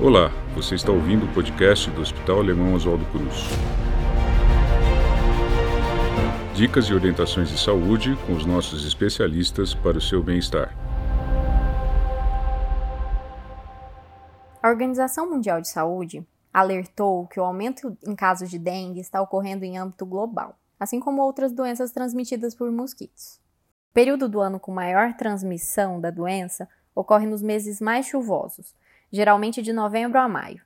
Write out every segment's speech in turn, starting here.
Olá, você está ouvindo o podcast do Hospital Alemão Oswaldo Cruz. Dicas e orientações de saúde com os nossos especialistas para o seu bem-estar. A Organização Mundial de Saúde alertou que o aumento em casos de dengue está ocorrendo em âmbito global, assim como outras doenças transmitidas por mosquitos. O período do ano com maior transmissão da doença ocorre nos meses mais chuvosos, geralmente de novembro a maio.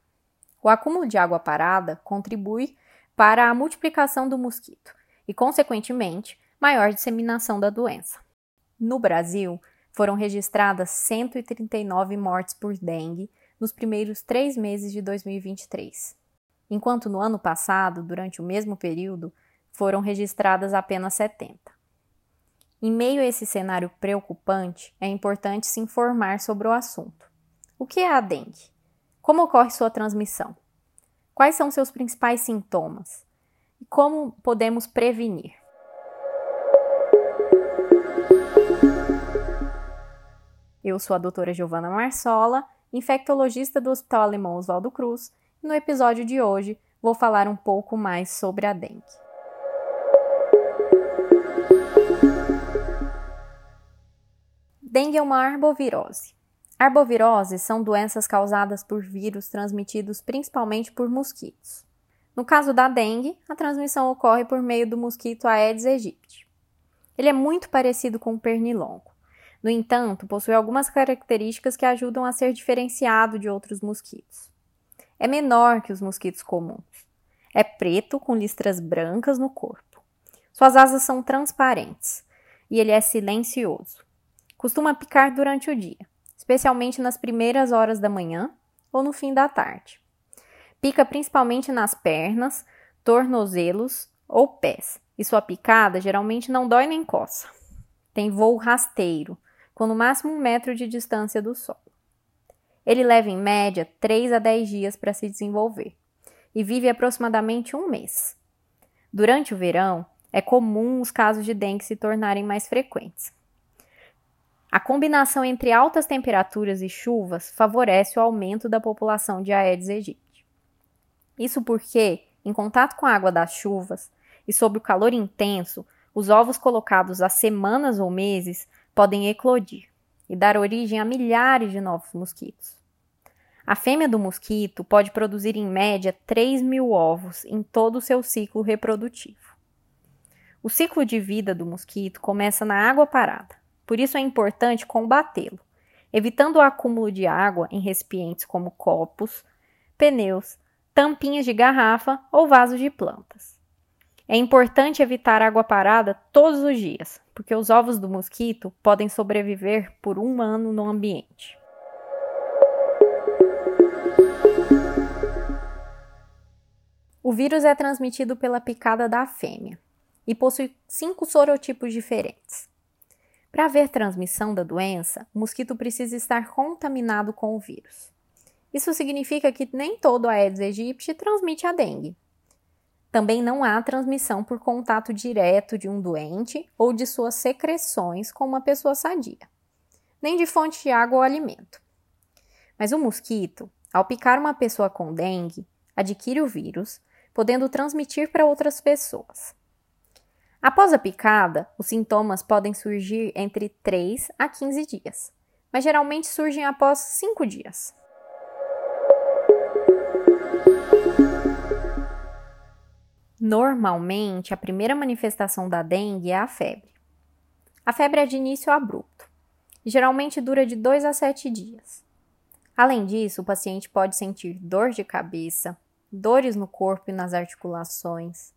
O acúmulo de água parada contribui para a multiplicação do mosquito e, consequentemente, maior disseminação da doença. No Brasil, foram registradas 139 mortes por dengue nos primeiros três meses de 2023, enquanto no ano passado, durante o mesmo período, foram registradas apenas 70. Em meio a esse cenário preocupante, é importante se informar sobre o assunto. O que é a dengue? Como ocorre sua transmissão? Quais são seus principais sintomas? E como podemos prevenir? Eu sou a doutora Giovana Marsola, infectologista do Hospital Alemão Oswaldo Cruz, e no episódio de hoje vou falar um pouco mais sobre a dengue. Dengue é uma arbovirose. Arboviroses são doenças causadas por vírus transmitidos principalmente por mosquitos. No caso da dengue, a transmissão ocorre por meio do mosquito Aedes aegypti. Ele é muito parecido com o pernilongo. No entanto, possui algumas características que ajudam a ser diferenciado de outros mosquitos. É menor que os mosquitos comuns. É preto com listras brancas no corpo. Suas asas são transparentes e ele é silencioso. Costuma picar durante o dia, especialmente nas primeiras horas da manhã ou no fim da tarde. Pica principalmente nas pernas, tornozelos ou pés, e sua picada geralmente não dói nem coça. Tem voo rasteiro, com no máximo um metro de distância do solo. Ele leva em média 3 a 10 dias para se desenvolver e vive aproximadamente um mês. Durante o verão, é comum os casos de dengue se tornarem mais frequentes. A combinação entre altas temperaturas e chuvas favorece o aumento da população de Aedes aegypti. Isso porque, em contato com a água das chuvas e sob o calor intenso, os ovos colocados há semanas ou meses podem eclodir e dar origem a milhares de novos mosquitos. A fêmea do mosquito pode produzir em média 3 mil ovos em todo o seu ciclo reprodutivo. O ciclo de vida do mosquito começa na água parada, por isso é importante combatê-lo, evitando o acúmulo de água em recipientes como copos, pneus, tampinhas de garrafa ou vasos de plantas. É importante evitar água parada todos os dias, porque os ovos do mosquito podem sobreviver por um ano no ambiente. O vírus é transmitido pela picada da fêmea e possui cinco sorotipos diferentes. Para haver transmissão da doença, o mosquito precisa estar contaminado com o vírus. Isso significa que nem todo Aedes aegypti transmite a dengue. Também não há transmissão por contato direto de um doente ou de suas secreções com uma pessoa sadia, nem de fonte de água ou alimento. Mas o mosquito, ao picar uma pessoa com dengue, adquire o vírus, podendo transmitir para outras pessoas. Após a picada, os sintomas podem surgir entre 3 a 15 dias, mas geralmente surgem após 5 dias. Normalmente, a primeira manifestação da dengue é a febre. A febre é de início abrupto e geralmente dura de 2 a 7 dias. Além disso, o paciente pode sentir dor de cabeça, dores no corpo e nas articulações,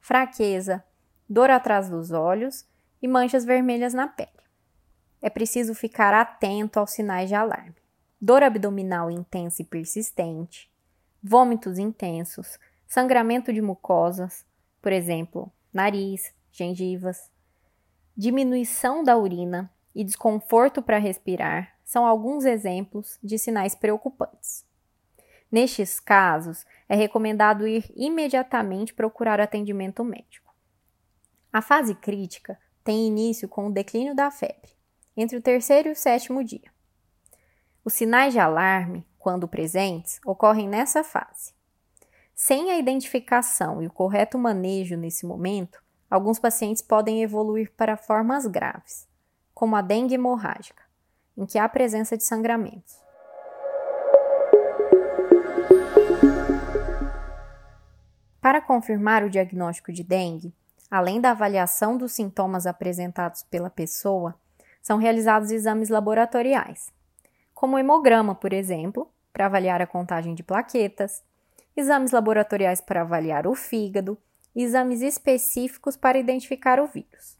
fraqueza, dor atrás dos olhos e manchas vermelhas na pele. É preciso ficar atento aos sinais de alarme. Dor abdominal intensa e persistente, vômitos intensos, sangramento de mucosas, por exemplo, nariz, gengivas, diminuição da urina e desconforto para respirar são alguns exemplos de sinais preocupantes. Nestes casos, é recomendado ir imediatamente procurar atendimento médico. A fase crítica tem início com o declínio da febre, entre o terceiro e o sétimo dia. Os sinais de alarme quando presentes, ocorrem nessa fase. Sem a identificação e o correto manejo nesse momento, alguns pacientes podem evoluir para formas graves, como a dengue hemorrágica, em que há presença de sangramentos. Para confirmar o diagnóstico de dengue, além da avaliação dos sintomas apresentados pela pessoa, são realizados exames laboratoriais, como hemograma, por exemplo, para avaliar a contagem de plaquetas, exames laboratoriais para avaliar o fígado exames específicos para identificar o vírus.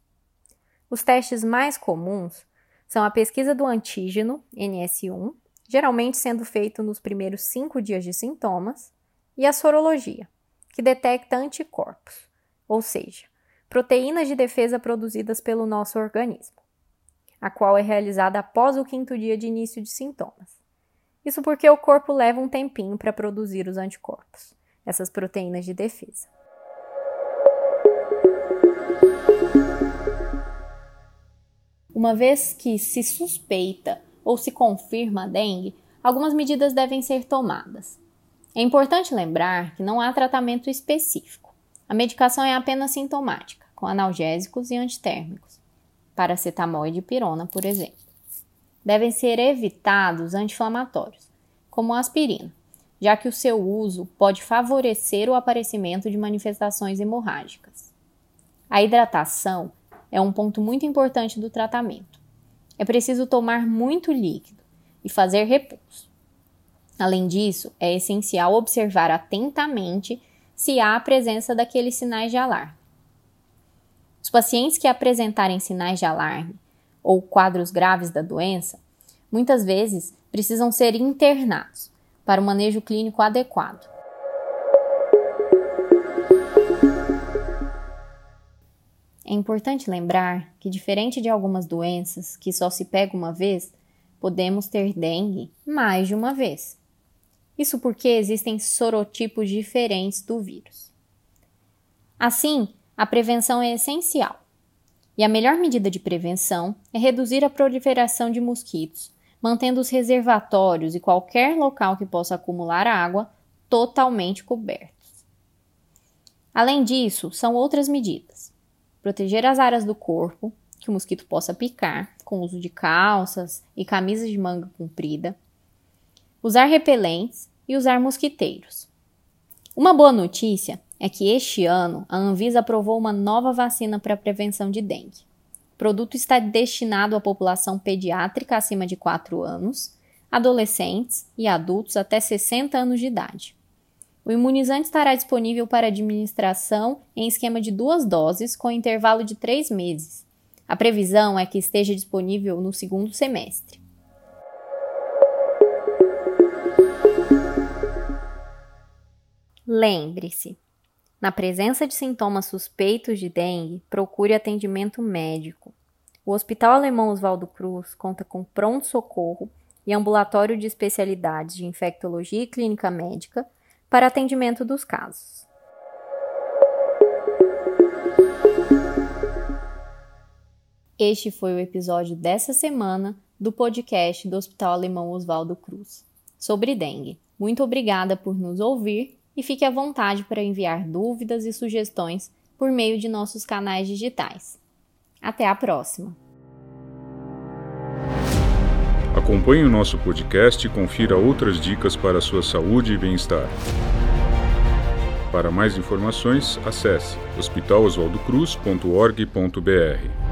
Os testes mais comuns são a pesquisa do antígeno, NS1, geralmente sendo feito nos primeiros cinco dias de sintomas, e a sorologia, que detecta anticorpos, ou seja, proteínas de defesa produzidas pelo nosso organismo, a qual é realizada após o quinto dia de início de sintomas. Isso porque o corpo leva um tempinho para produzir os anticorpos, essas proteínas de defesa. Uma vez que se suspeita ou se confirma a dengue, algumas medidas devem ser tomadas. É importante lembrar que não há tratamento específico. A medicação é apenas sintomática, com analgésicos e antitérmicos, paracetamol e dipirona, por exemplo devem ser evitados anti-inflamatórios, como a aspirina, já que o seu uso pode favorecer o aparecimento de manifestações hemorrágicas. A hidratação é um ponto muito importante do tratamento. É preciso tomar muito líquido e fazer repouso. Além disso, é essencial observar atentamente se há a presença daqueles sinais de alarme. Os pacientes que apresentarem sinais de alarme ou quadros graves da doença, muitas vezes precisam ser internados para o manejo clínico adequado. É importante lembrar que, diferente de algumas doenças que só se pega uma vez, podemos ter dengue mais de uma vez. Isso porque existem sorotipos diferentes do vírus. Assim, a prevenção é essencial. E a melhor medida de prevenção é reduzir a proliferação de mosquitos, mantendo os reservatórios e qualquer local que possa acumular água totalmente cobertos. Além disso, são outras medidas: proteger as áreas do corpo que o mosquito possa picar, com o uso de calças e camisas de manga comprida, usar repelentes e usar mosquiteiros. Uma boa notícia é que este ano a Anvisa aprovou uma nova vacina para a prevenção de dengue. O produto está destinado à população pediátrica acima de 4 anos, adolescentes e adultos até 60 anos de idade. O imunizante estará disponível para administração em esquema de duas doses com intervalo de três meses. A previsão é que esteja disponível no segundo semestre. Lembre-se, na presença de sintomas suspeitos de dengue, procure atendimento médico. O Hospital Alemão Oswaldo Cruz conta com pronto-socorro e ambulatório de especialidades de infectologia e clínica médica para atendimento dos casos. Este foi o episódio dessa semana do podcast do Hospital Alemão Oswaldo Cruz sobre dengue. Muito obrigada por nos ouvir e fique à vontade para enviar dúvidas e sugestões por meio de nossos canais digitais. Até a próxima! Acompanhe o nosso podcast e confira outras dicas para a sua saúde e bem-estar. Para mais informações, acesse hospitaloswaldocruz.org.br.